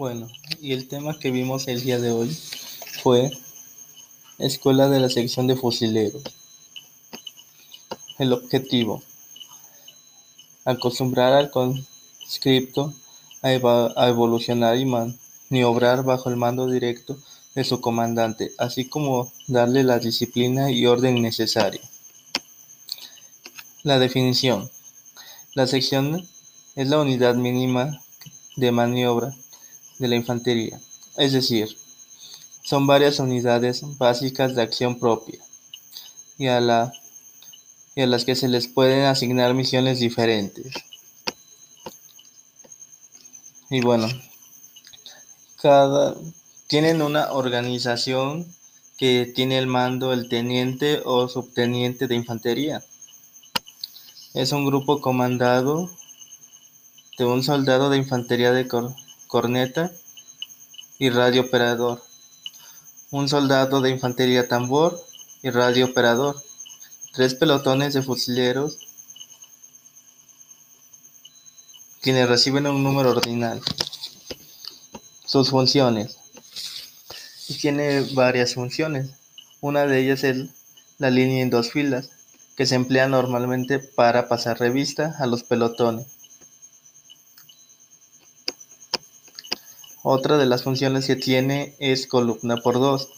Bueno, y el tema que vimos el día de hoy fue Escuela de la sección de fusileros. El objetivo. Acostumbrar al conscripto a, evolucionar y maniobrar bajo el mando directo de su comandante, así como darle la disciplina y orden necesaria. La definición. La sección es la unidad mínima de maniobra de la infantería, es decir, son varias unidades básicas de acción propia y a, la, y a las que se les pueden asignar misiones diferentes. Y bueno, cada tienen una organización que tiene el mando el teniente o subteniente de infantería. Es un grupo comandado de un soldado de infantería de corneta y radio operador, un soldado de infantería tambor y radio operador, tres pelotones de fusileros quienes reciben un número ordinal. Sus funciones. Tiene varias funciones. Una de ellas es la línea en dos filas, que se emplea normalmente para pasar revista a los pelotones. Otra de las funciones que tiene es columna por dos.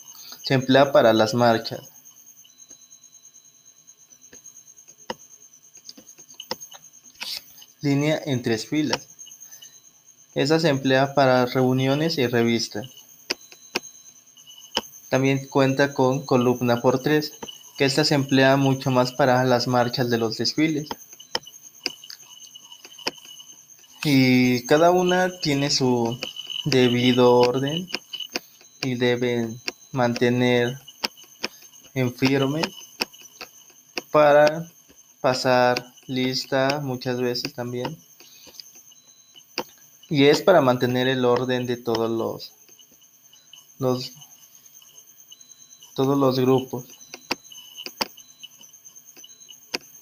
Se emplea para las marchas. Línea en tres filas. Esa se emplea para reuniones y revistas. También cuenta con columna por tres, que esta se emplea mucho más para las marchas de los desfiles. Y cada una tiene su debido orden y deben mantener en firme para pasar lista muchas veces también. Y es para mantener el orden de todos los, los todos los grupos